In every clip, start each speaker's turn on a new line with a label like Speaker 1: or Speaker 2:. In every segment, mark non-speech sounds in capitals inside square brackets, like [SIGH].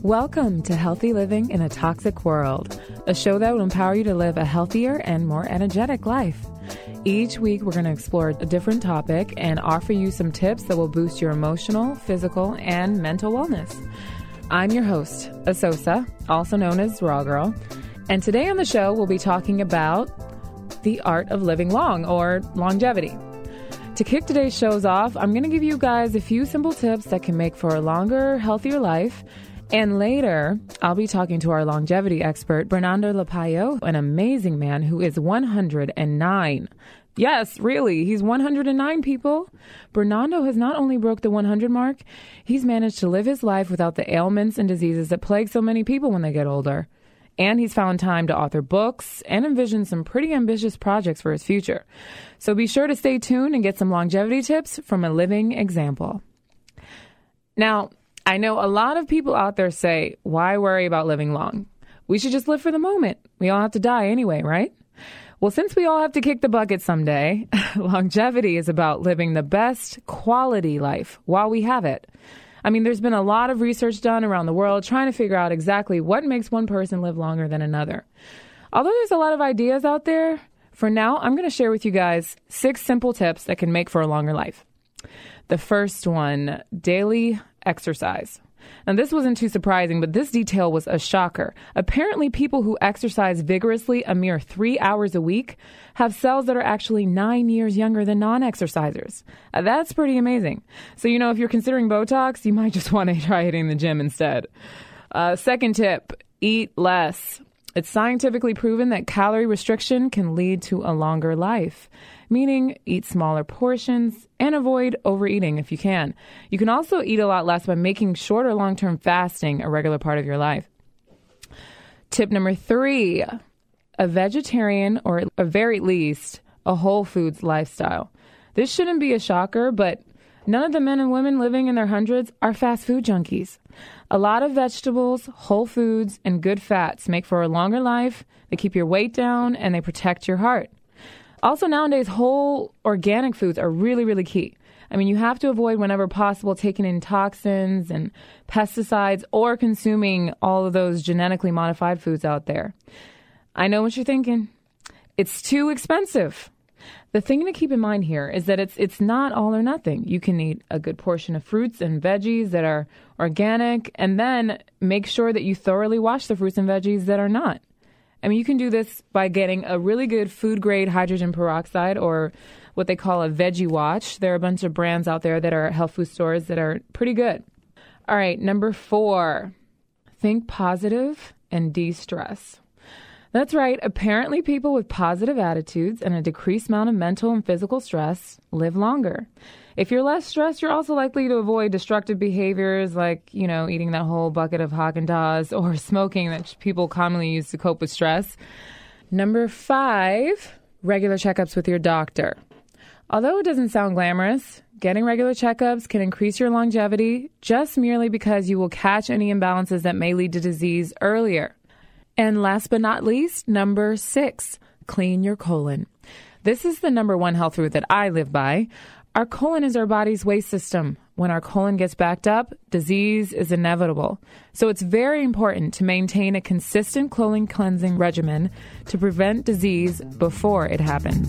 Speaker 1: Welcome to Healthy Living in a Toxic World, a show that will empower you to live a healthier and more energetic life. Each week, we're going to explore a different topic and offer you some tips that will boost your emotional, physical, and mental wellness. I'm your host, Asosa, also known as Raw Girl, and today on the show, we'll be talking about the art of living long or longevity. To kick today's shows off, I'm going to give you guys a few simple tips that can make for a longer, healthier life and later, I'll be talking to our longevity expert, Bernardo LaPallo, an amazing man who is 109. Yes, really, he's 109 people. Bernardo has not only broke the 100 mark, he's managed to live his life without the ailments and diseases that plague so many people when they get older. And he's found time to author books and envision some pretty ambitious projects for his future. So be sure to stay tuned and get some longevity tips from a living example. Now, I know a lot of people out there say, why worry about living long? We should just live for the moment. We all have to die anyway, right? Well, since we all have to kick the bucket someday, [LAUGHS] longevity is about living the best quality life while we have it. I mean, there's been a lot of research done around the world trying to figure out exactly what makes one person live longer than another. Although there's a lot of ideas out there, for now, I'm going to share with you guys six simple tips that can make for a longer life. The first one daily exercise. And this wasn't too surprising, but this detail was a shocker. Apparently, people who exercise vigorously a mere three hours a week have cells that are actually nine years younger than non exercisers. Uh, that's pretty amazing. So, you know, if you're considering Botox, you might just [LAUGHS] want to try hitting the gym instead. Uh, second tip eat less. It's scientifically proven that calorie restriction can lead to a longer life meaning eat smaller portions and avoid overeating if you can. You can also eat a lot less by making short or long term fasting a regular part of your life. Tip number three a vegetarian, or at very least, a whole foods lifestyle. This shouldn't be a shocker, but none of the men and women living in their hundreds are fast food junkies. A lot of vegetables, whole foods, and good fats make for a longer life, they keep your weight down, and they protect your heart. Also, nowadays, whole organic foods are really, really key. I mean, you have to avoid whenever possible taking in toxins and pesticides or consuming all of those genetically modified foods out there. I know what you're thinking. It's too expensive. The thing to keep in mind here is that it's it's not all or nothing. You can eat a good portion of fruits and veggies that are organic and then make sure that you thoroughly wash the fruits and veggies that are not. I mean, you can do this by getting a really good food grade hydrogen peroxide or what they call a veggie watch. There are a bunch of brands out there that are health food stores that are pretty good. All right, number four, think positive and de stress. That's right. Apparently, people with positive attitudes and a decreased amount of mental and physical stress live longer. If you're less stressed, you're also likely to avoid destructive behaviors like, you know, eating that whole bucket of Haagen-Dazs [LAUGHS] or smoking that people commonly use to cope with stress. Number five, regular checkups with your doctor. Although it doesn't sound glamorous, getting regular checkups can increase your longevity just merely because you will catch any imbalances that may lead to disease earlier. And last but not least, number six, clean your colon. This is the number one health route that I live by. Our colon is our body's waste system. When our colon gets backed up, disease is inevitable. So it's very important to maintain a consistent colon cleansing regimen to prevent disease before it happens.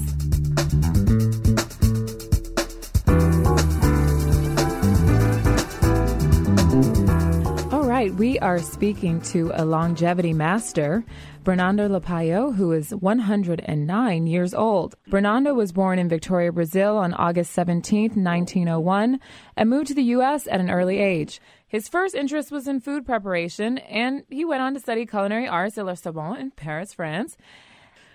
Speaker 1: Right, we are speaking to a longevity master Bernardo LaPallo, who is 109 years old. Bernardo was born in Victoria, Brazil on August 17, 1901, and moved to the U.S. at an early age. His first interest was in food preparation, and he went on to study culinary arts at Le Sabon in Paris, France.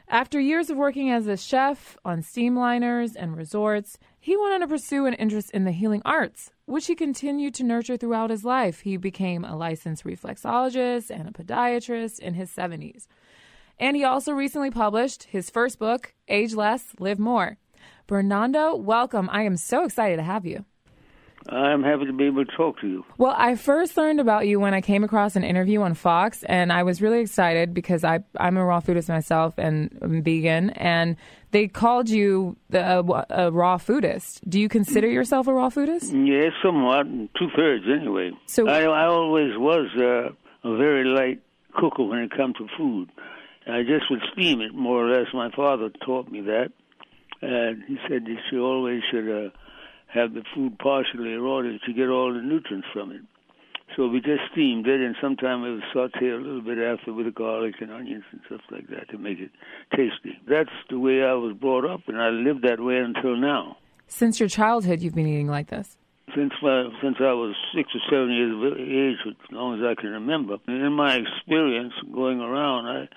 Speaker 1: After years of working as a chef on steamliners and resorts, he went on to pursue an interest in the healing arts, which he continued to nurture throughout his life. He became a licensed reflexologist and a podiatrist in his 70s. And he also recently published his first book, Age Less, Live More. Bernardo, welcome. I am so excited to have you.
Speaker 2: I'm happy to be able to talk to you.
Speaker 1: Well, I first learned about you when I came across an interview on Fox, and I was really excited because I, I'm a raw foodist myself and I'm vegan, and they called you the, a, a raw foodist. Do you consider yourself a raw foodist?
Speaker 2: Yes, somewhat, two thirds anyway.
Speaker 1: So
Speaker 2: I, I always was uh, a very light cooker when it comes to food. I just would steam it more or less. My father taught me that, and he said that you always should uh, have the food partially raw to get all the nutrients from it. So we just steamed it, and sometimes we would saute a little bit after with the garlic and onions and stuff like that to make it tasty. That's the way I was brought up, and I lived that way until now.
Speaker 1: Since your childhood, you've been eating like this.
Speaker 2: Since my, since I was six or seven years of age, as long as I can remember. And in my experience going around, I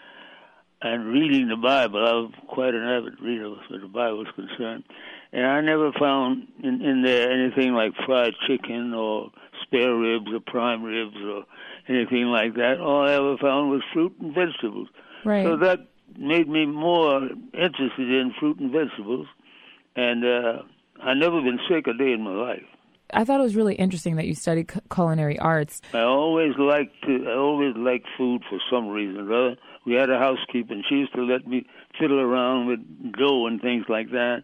Speaker 2: and reading the Bible, I was quite an avid reader as far as the Bible is concerned, and I never found in, in there anything like fried chicken or spare ribs or prime ribs or anything like that. All I ever found was fruit and vegetables.
Speaker 1: Right.
Speaker 2: So that made me more interested in fruit and vegetables, and uh, I never been sick a day in my life.
Speaker 1: I thought it was really interesting that you studied culinary arts.
Speaker 2: I always liked to. I always liked food for some reason or other. We had a housekeeper, and she used to let me fiddle around with dough and things like that.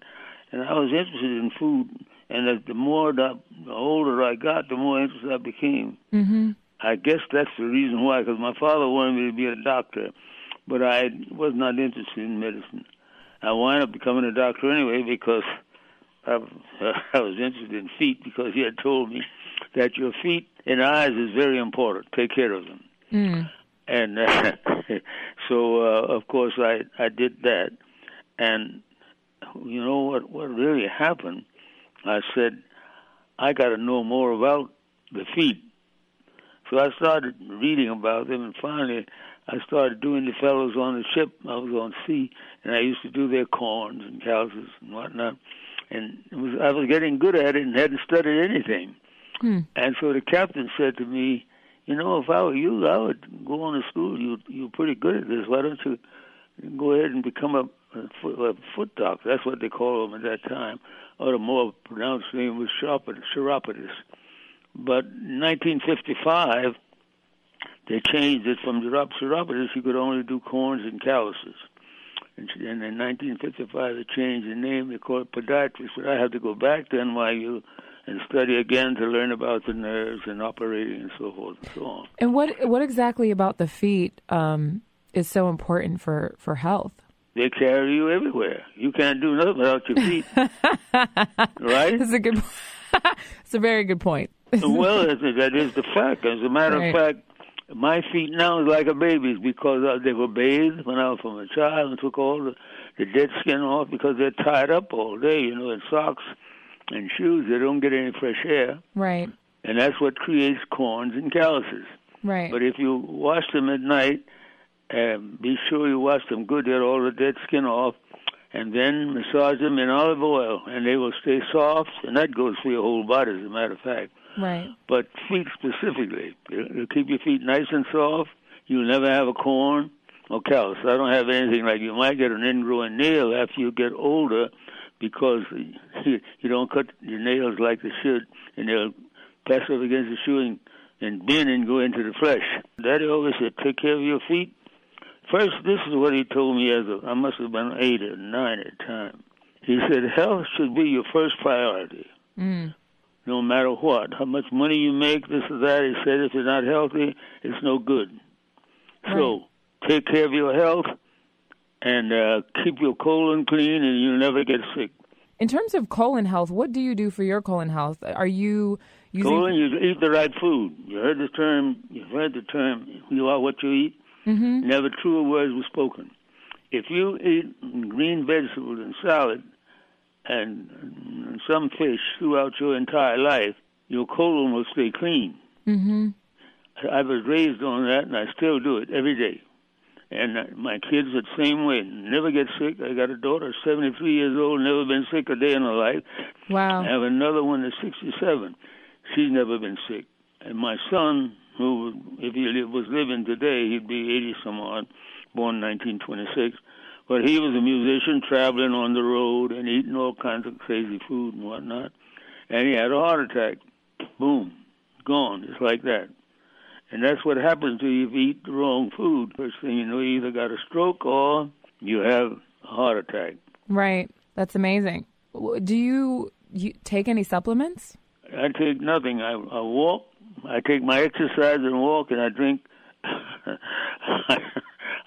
Speaker 2: And I was interested in food. And as the more the, the older I got, the more interested I became.
Speaker 1: Mm-hmm.
Speaker 2: I guess that's the reason why, because my father wanted me to be a doctor, but I was not interested in medicine. I wound up becoming a doctor anyway because I, [LAUGHS] I was interested in feet because he had told me that your feet and eyes is very important. Take care of them.
Speaker 1: Mm.
Speaker 2: And uh, [LAUGHS] so, uh, of course, I I did that. And you know what? What really happened? I said, I got to know more about the feet. So I started reading about them, and finally, I started doing the fellows on the ship. I was on sea, and I used to do their corns and calluses and whatnot. And it was, I was getting good at it and hadn't studied anything.
Speaker 1: Hmm.
Speaker 2: And so the captain said to me, "You know, if I were you, I would go on to school. You you're pretty good at this. Why don't you go ahead and become a, foot, a foot doctor? That's what they called them at that time. Or the more pronounced name was chiropodist. But in 1955, they changed it from chiropodist. You could only do corns and calluses. And in 1955, they changed the name. They called it podiatrist. But I had to go back to NYU and study again to learn about the nerves and operating and so forth and so on.
Speaker 1: And what what exactly about the feet um, is so important for, for health?
Speaker 2: They carry you everywhere. You can't do nothing without your feet, [LAUGHS] right?
Speaker 1: That's a good. It's [LAUGHS] a very good point. [LAUGHS]
Speaker 2: well, that is the fact. As a matter
Speaker 1: Right.
Speaker 2: of fact, my feet now is like a baby's because uh, they were bathed when I was from a child and took all the, the dead skin off because they're tied up all day, you know, in socks and shoes. They don't get any fresh air,
Speaker 1: Right.
Speaker 2: and that's what creates corns and calluses.
Speaker 1: Right.
Speaker 2: But if you wash them at night, um, be sure you wash them good, get all the dead skin off, and then massage them in olive oil, and they will stay soft, and that goes for your whole body, as a matter of fact.
Speaker 1: right.
Speaker 2: But feet specifically, it'll keep your feet nice and soft. You'll never have a corn or callus. I don't have anything like you might get an ingrowing nail after you get older because you, [LAUGHS] you don't cut your nails like they should, and they'll pass up against the shoe and, and bend and go into the flesh. Daddy always said, take care of your feet. First, this is what he told me as a, I must have been eight or nine at the time. He said, health should be your first priority
Speaker 1: Mm.
Speaker 2: no matter what. How much money you make, this or that. He said if you're not healthy, it's no good. So take care of your health and uh, keep your colon clean, and you'll never get sick.
Speaker 1: In terms of colon health, what do you do for your colon health? Are you using?
Speaker 2: Colon, you eat the right food. You heard the term. You've heard the term. You are what you eat.
Speaker 1: Mhm.
Speaker 2: Never truer words were spoken. If you eat green vegetables and salad and, some fish throughout your entire life, your colon will stay clean.
Speaker 1: Mhm.
Speaker 2: I was raised on that, and I still do it every day. And my kids are the same way. Never get sick. I got a daughter, 73 years old, never been sick a day in her life.
Speaker 1: Wow.
Speaker 2: I have another one that's 67. She's never been sick. And my son, who, if he was living today, he'd be 80 some odd, born 1926. But he was a musician, traveling on the road and eating all kinds of crazy food and whatnot. And he had a heart attack. boom, gone. It's like that. And that's what happens to you if you eat the wrong food. First thing you know, you either got a stroke or you have a heart attack.
Speaker 1: Right. That's amazing. Do you, you take any supplements?
Speaker 2: I take nothing. I, I walk. I take my exercise and walk, and I drink. [LAUGHS]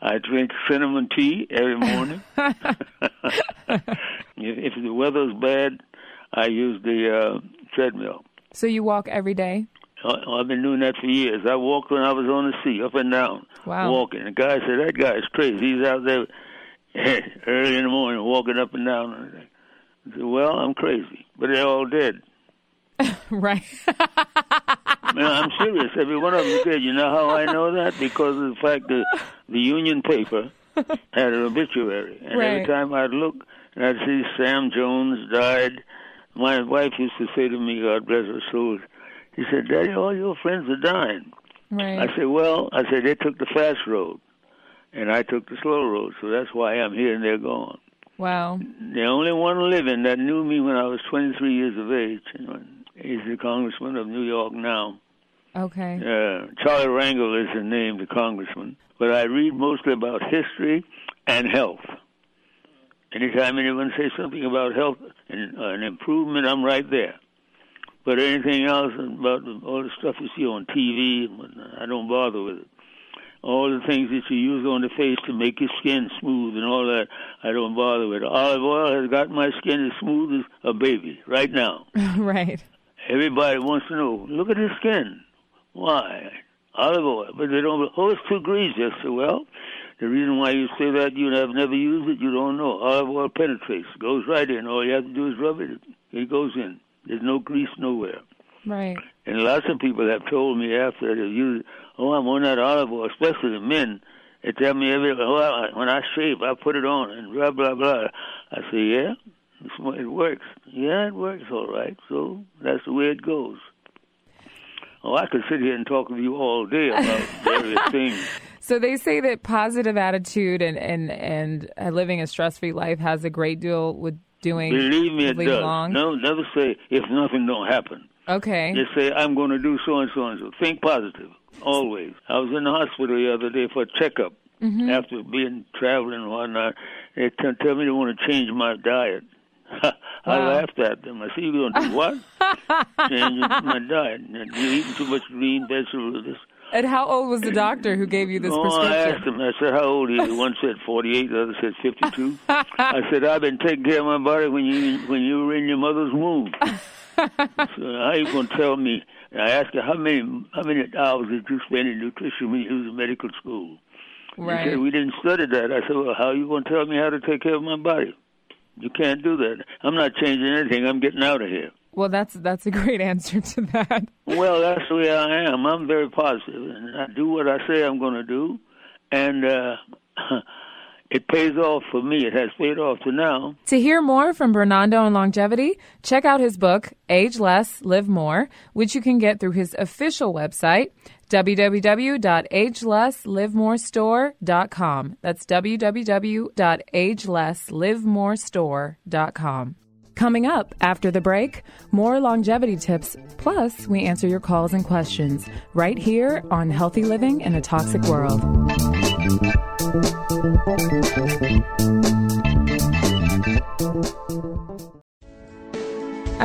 Speaker 2: I drink cinnamon tea every morning. [LAUGHS] if, if the weather's bad, I use the uh, treadmill.
Speaker 1: So you walk every day?
Speaker 2: I've been doing that for years. I walked when I was on the sea, up and down,
Speaker 1: wow.
Speaker 2: walking. The guy said, "That guy's crazy. He's out there [LAUGHS] early in the morning, walking up and down." I said, "Well, I'm crazy, but they're all dead."
Speaker 1: right.
Speaker 2: I'm serious. Every one of them dead. You know how I know that? Because of the fact that the Union paper had an obituary, and
Speaker 1: right.
Speaker 2: every time I'd look and I'd see Sam Jones died, my wife used to say to me, "God bless her soul." He said, Daddy, all your friends are dying.
Speaker 1: Right.
Speaker 2: I said, Well, I said, they took the fast road, and I took the slow road, so that's why I'm here and they're gone.
Speaker 1: Wow.
Speaker 2: The only one living that knew me when I was 23 years of age you know, is the congressman of New York now.
Speaker 1: Okay.
Speaker 2: Uh, Charlie Rangel is the name, the congressman. But I read mostly about history and health. Anytime anyone says something about health and uh, an improvement, I'm right there. But anything else about all the stuff you see on TV, I don't bother with it. All the things that you use on the face to make your skin smooth and all that, I don't bother with. Olive oil has got my skin as smooth as a baby right now. [LAUGHS]
Speaker 1: right.
Speaker 2: Everybody wants to know, look at his skin. Why? Olive oil. But they don't, oh, it's too greasy. I said, well, the reason why you say that you have never used it, you don't know. Olive oil penetrates, goes right in. All you have to do is rub it. It goes in. There's no grease nowhere.
Speaker 1: Right.
Speaker 2: And lots of people have told me after they use, oh, I'm on that olive oil, especially the men. They tell me every, oh, I, when I shave, I put it on and blah blah blah. I say, yeah, it works. Yeah, it works all right. So that's the way it goes. Oh, I could sit here and talk with you all day about [LAUGHS] various things.
Speaker 1: So they say that positive attitude and and and living a stress-free life has a great deal with doing.
Speaker 2: Believe me, it does.
Speaker 1: Long.
Speaker 2: No, never say if nothing don't happen.
Speaker 1: Okay.
Speaker 2: Just say I'm going to do so and so and so. Think positive always. I was in the hospital the other day for a checkup
Speaker 1: mm-hmm.
Speaker 2: after being traveling and whatnot. They t- tell me they want to change my diet. [LAUGHS] I laughed at them. I said, "You're going to do what? [LAUGHS] change my diet? You're eating too much green vegetables."
Speaker 1: And how old was the doctor who gave you this
Speaker 2: Oh, I asked
Speaker 1: prescription?
Speaker 2: him. I said, "How old are you?" One said forty-eight. The other said fifty-two. [LAUGHS] I said, "I've been taking care of my body when you when you were in your mother's womb." [LAUGHS] so how you gonna tell me? And I asked her, "How many how many hours did you spend in nutrition when you was in medical school?" He
Speaker 1: Right.
Speaker 2: said, "We didn't study that." I said, "Well, how you gonna tell me how to take care of my body? You can't do that. I'm not changing anything. I'm getting out of here."
Speaker 1: Well, that's that's a great [LAUGHS] answer to that.
Speaker 2: Well, that's the way I am. I'm very positive, and I do what I say I'm going to do, and uh, [LAUGHS] it pays off for me. It has paid off to now.
Speaker 1: To hear more from Bernardo on longevity, check out his book, Age Less, Live More, which you can get through his official website, www.agelesslivemorestore.com. That's www.agelesslivemorestore.com. Coming up after the break, more longevity tips, plus we answer your calls and questions right here on Healthy Living in a Toxic World. I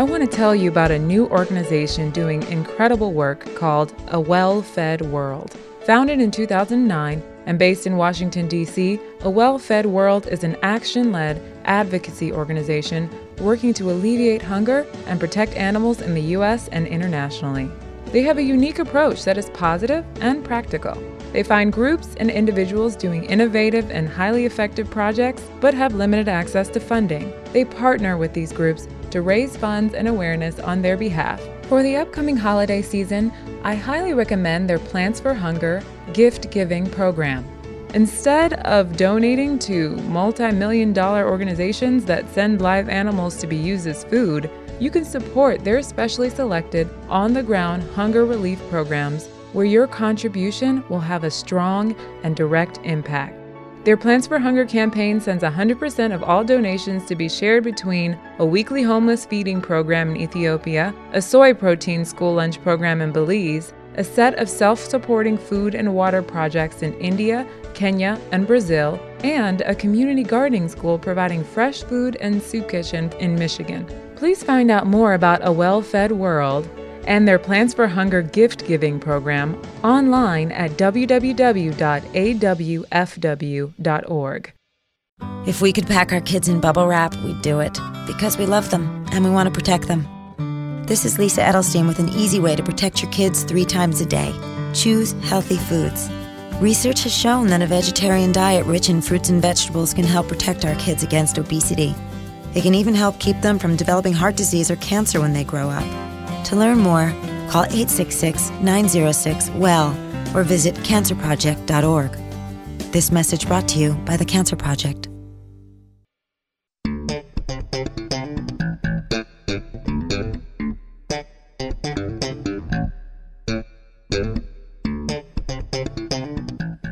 Speaker 1: want to tell you about a new organization doing incredible work called A Well Fed World. Founded in 2009 and based in Washington, D.C., A Well Fed World is an action led advocacy organization working to alleviate hunger and protect animals in the U.S. and internationally. They have a unique approach that is positive and practical. They find groups and individuals doing innovative and highly effective projects but have limited access to funding. They partner with these groups to raise funds and awareness on their behalf. For the upcoming holiday season, I highly recommend their Plants for Hunger gift giving program. Instead of donating to multi million dollar organizations that send live animals to be used as food, you can support their specially selected on the ground hunger relief programs where your contribution will have a strong and direct impact. Their Plants for Hunger campaign sends 100% of all donations to be shared between a weekly homeless feeding program in Ethiopia, a soy protein school lunch program in Belize, a set of self supporting food and water projects in India, Kenya, and Brazil, and a community gardening school providing fresh food and soup kitchen in Michigan. Please find out more about A Well Fed World and their Plants for Hunger gift giving program online at www.awfw.org.
Speaker 3: If we could pack our kids in bubble wrap, we'd do it because we love them and we want to protect them. This is Lisa Edelstein with an easy way to protect your kids three times a day. Choose healthy foods. Research has shown that a vegetarian diet rich in fruits and vegetables can help protect our kids against obesity. It can even help keep them from developing heart disease or cancer when they grow up. To learn more, call 866 906 WELL or visit cancerproject.org. This message brought to you by the Cancer Project.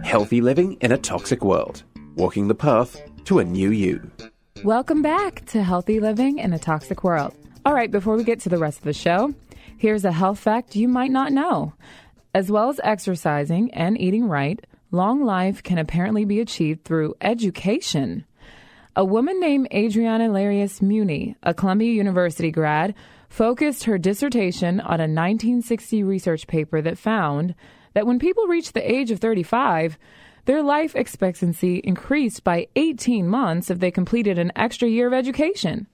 Speaker 4: Healthy living in a toxic world, walking the path to a new you.
Speaker 1: Welcome back to Healthy Living in a Toxic World. All right, before we get to the rest of the show, here's a health fact you might not know. As well as exercising and eating right, long life can apparently be achieved through education. A woman named Adriana Lleras-Muney, a Columbia University grad, focused her dissertation on a 1960 research paper that found that when people reach the age of 35, their life expectancy increased by 18 months if they completed an extra year of education.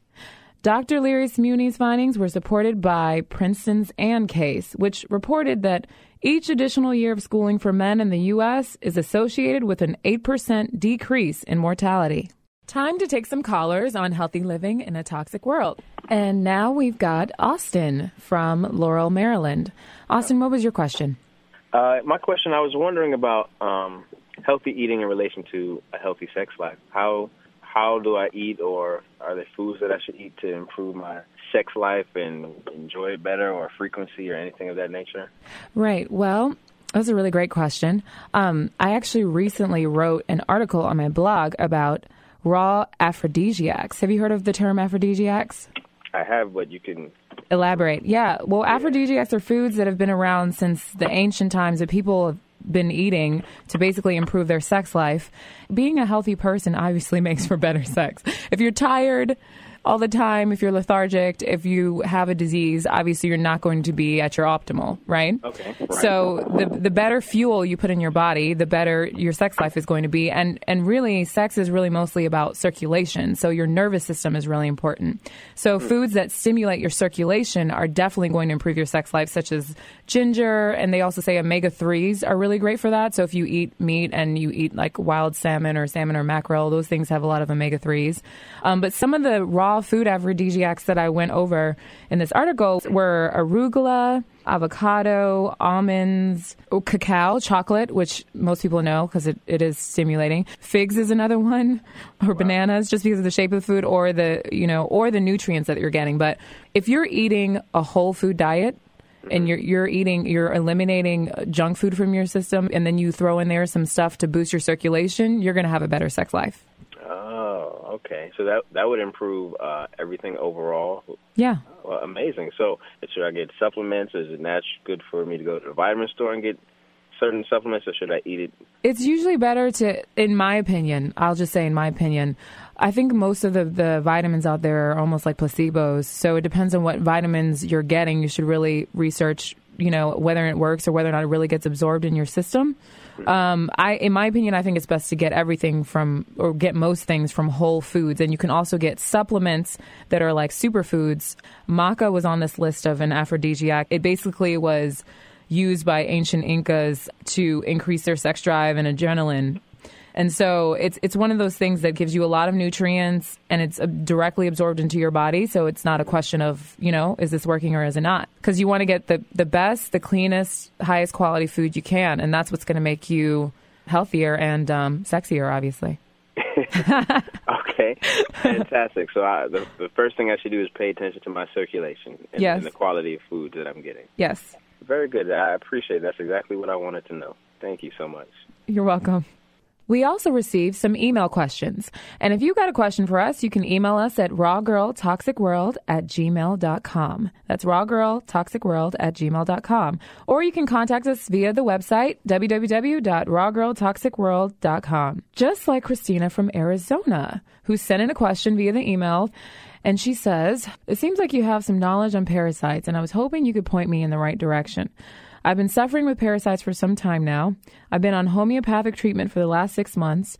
Speaker 1: Dr. Lleras-Muney's findings were supported by Princeton's Anne Case, which reported that each additional year of schooling for men in the U.S. is associated with an 8% decrease in mortality. Time to take some callers on healthy living in a toxic world. And now we've got Austin from Laurel, Maryland. Austin, what was your question?
Speaker 5: Uh, my question I was wondering about um, healthy eating in relation to a healthy sex life. How how do I eat, or are there foods that I should eat to improve my sex life and enjoy it better, or frequency, or anything of that nature?
Speaker 1: Right. Well, that's a really great question. Um, I actually recently wrote an article on my blog about raw aphrodisiacs. Have you heard of the term aphrodisiacs?
Speaker 5: I have, but you can
Speaker 1: elaborate. Yeah. Well, aphrodisiacs are foods that have been around since the ancient times that people have been eating to basically improve their sex life. Being a healthy person obviously [LAUGHS] makes for better sex. If you're tired, all the time, if you're lethargic, if you have a disease, obviously you're not going to be at your optimal, right?
Speaker 5: Okay. Right.
Speaker 1: So the the better fuel you put in your body, the better your sex life is going to be. And and really sex is really mostly about circulation. So your nervous system is really important. So mm. foods that stimulate your circulation are definitely going to improve your sex life, such as ginger, and they also say omega threes are really great for that. So if you eat meat and you eat like wild salmon or salmon or mackerel, those things have a lot of omega threes. Um, but some of the raw food aphrodisiacs that I went over in this article were arugula, avocado, almonds, oh, cacao, chocolate, which most people know because it, it is stimulating. Figs is another one, [LAUGHS] or wow. bananas, just because of the shape of the food or the you know or the nutrients that you're getting. But if you're eating a whole food diet, and mm-hmm. you're you're eating you're eliminating junk food from your system and then you throw in there some stuff to boost your circulation you're going to have a better sex life Oh,
Speaker 5: okay, so that that would improve uh, everything overall.
Speaker 1: Yeah.
Speaker 5: Well, amazing. So, should I get supplements? Is it not good for me to go to the vitamin store and get certain supplements, or should I eat it?
Speaker 1: It's usually better to, in my opinion. I'll just say, in my opinion, I think most of the the vitamins out there are almost like placebos. So it depends on what vitamins you're getting. You should really research, you know, whether it works or whether or not it really gets absorbed in your system. Um, I, in my opinion, I think it's best to get everything from, or get most things from whole foods. And you can also get supplements that are like superfoods. Maca was on this list of an aphrodisiac. It basically was used by ancient Incas to increase their sex drive and adrenaline and so it's it's one of those things that gives you a lot of nutrients and it's uh, directly absorbed into your body. So it's not a question of, you know, is this working or is it not? Because you want to get the, the best, the cleanest, highest quality food you can. And that's what's going to make you healthier and um, sexier, obviously. [LAUGHS]
Speaker 5: okay, fantastic. So I, the, the first thing I should do is pay attention to my circulation and,
Speaker 1: yes.
Speaker 5: and the quality of food that I'm getting.
Speaker 1: Yes.
Speaker 5: Very good. I appreciate it. That's exactly what I wanted to know. Thank you so much.
Speaker 1: You're welcome. We also received some email questions. And if you got a question for us, you can email us at rawgirltoxicworld at gmail.com. That's rawgirltoxicworld at gmail.com. Or you can contact us via the website www.rawgirltoxicworld.com. Just like Christina from Arizona, who sent in a question via the email. And she says, It seems like you have some knowledge on parasites, and I was hoping you could point me in the right direction. I've been suffering with parasites for some time now. I've been on homeopathic treatment for the last six months.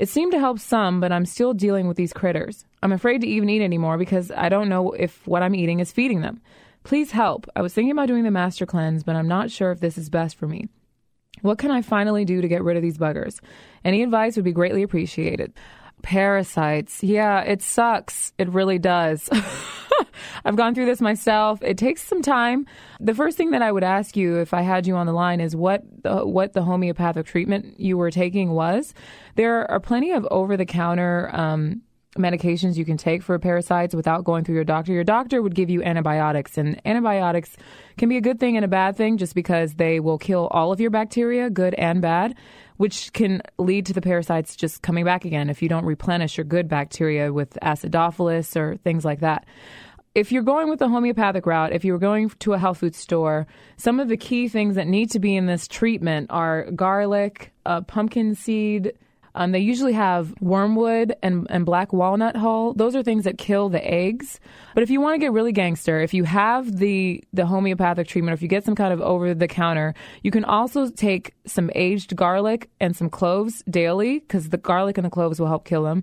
Speaker 1: It seemed to help some, but I'm still dealing with these critters. I'm afraid to even eat anymore because I don't know if what I'm eating is feeding them. Please help. I was thinking about doing the master cleanse, but I'm not sure if this is best for me. What can I finally do to get rid of these buggers? Any advice would be greatly appreciated. Parasites. Yeah, it sucks. It really does. [LAUGHS] I've gone through this myself. It takes some time. The first thing that I would ask you if I had you on the line is what the, what the homeopathic treatment you were taking was. There are plenty of over the counter um, medications you can take for parasites without going through your doctor. Your doctor would give you antibiotics, and antibiotics can be a good thing and a bad thing just because they will kill all of your bacteria, good and bad which can lead to the parasites just coming back again if you don't replenish your good bacteria with acidophilus or things like that. If you're going with the homeopathic route, if you were going to a health food store, some of the key things that need to be in this treatment are garlic, uh, pumpkin seed, um, they usually have wormwood and, and black walnut hull. Those are things that kill the eggs. But if you want to get really gangster, if you have the the homeopathic treatment, or if you get some kind of over the counter, you can also take some aged garlic and some cloves daily because the garlic and the cloves will help kill them.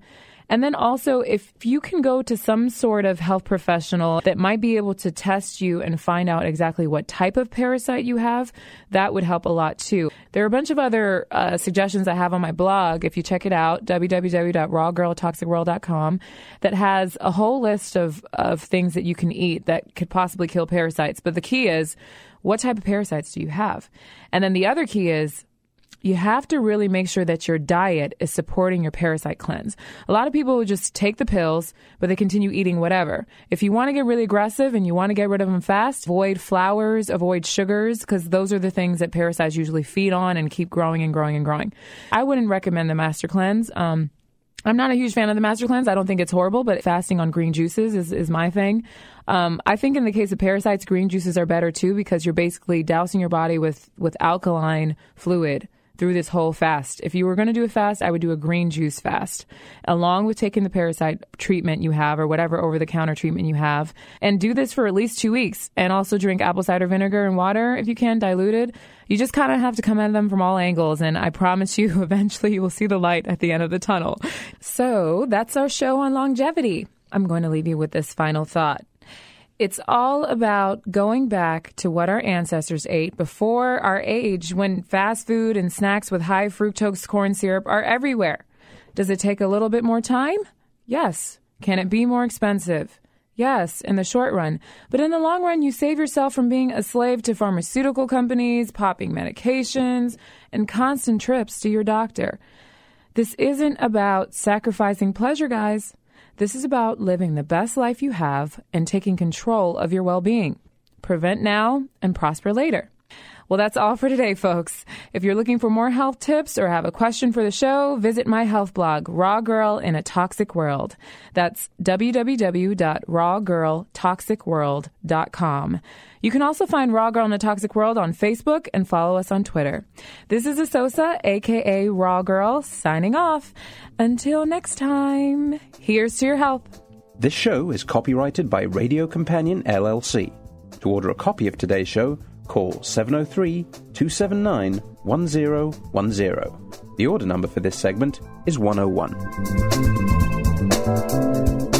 Speaker 1: And then also, if you can go to some sort of health professional that might be able to test you and find out exactly what type of parasite you have, that would help a lot too. There are a bunch of other uh, suggestions I have on my blog. If you check it out, www.rawgirltoxicworld.com, that has a whole list of, of things that you can eat that could possibly kill parasites. But the key is, what type of parasites do you have? And then the other key is, you have to really make sure that your diet is supporting your parasite cleanse. A lot of people will just take the pills, but they continue eating whatever. If you want to get really aggressive and you want to get rid of them fast, avoid flours, avoid sugars, because those are the things that parasites usually feed on and keep growing and growing and growing. I wouldn't recommend the Master Cleanse. Um, I'm not a huge fan of the Master Cleanse. I don't think it's horrible, but fasting on green juices is, is my thing. Um, I think in the case of parasites, green juices are better too because you're basically dousing your body with, with alkaline fluid through this whole fast. If you were going to do a fast, I would do a green juice fast, along with taking the parasite treatment you have or whatever over the counter treatment you have. And do this for at least two weeks. And also drink apple cider vinegar and water if you can, diluted. You just kind of have to come at them from all angles. And I promise you, [LAUGHS] eventually you will see the light at the end of the tunnel. So that's our show on longevity. I'm going to leave you with this final thought. It's all about going back to what our ancestors ate before our age when fast food and snacks with high fructose corn syrup are everywhere. Does it take a little bit more time? Yes. Can it be more expensive? Yes, in the short run. But in the long run, you save yourself from being a slave to pharmaceutical companies, popping medications, and constant trips to your doctor. This isn't about sacrificing pleasure, guys. This is about living the best life you have and taking control of your well being. Prevent now and prosper later. Well, that's all for today, folks. If you're looking for more health tips or have a question for the show, visit my health blog, Raw Girl in a Toxic World. That's www.rawgirltoxicworld.com. You can also find Raw Girl in a Toxic World on Facebook and follow us on Twitter. This is Asosa, aka Raw Girl, signing off. Until next time, here's to your health.
Speaker 4: This show is copyrighted by Radio Companion LLC. To order a copy of today's show, call 703 279 1010. The order number for this segment is 101.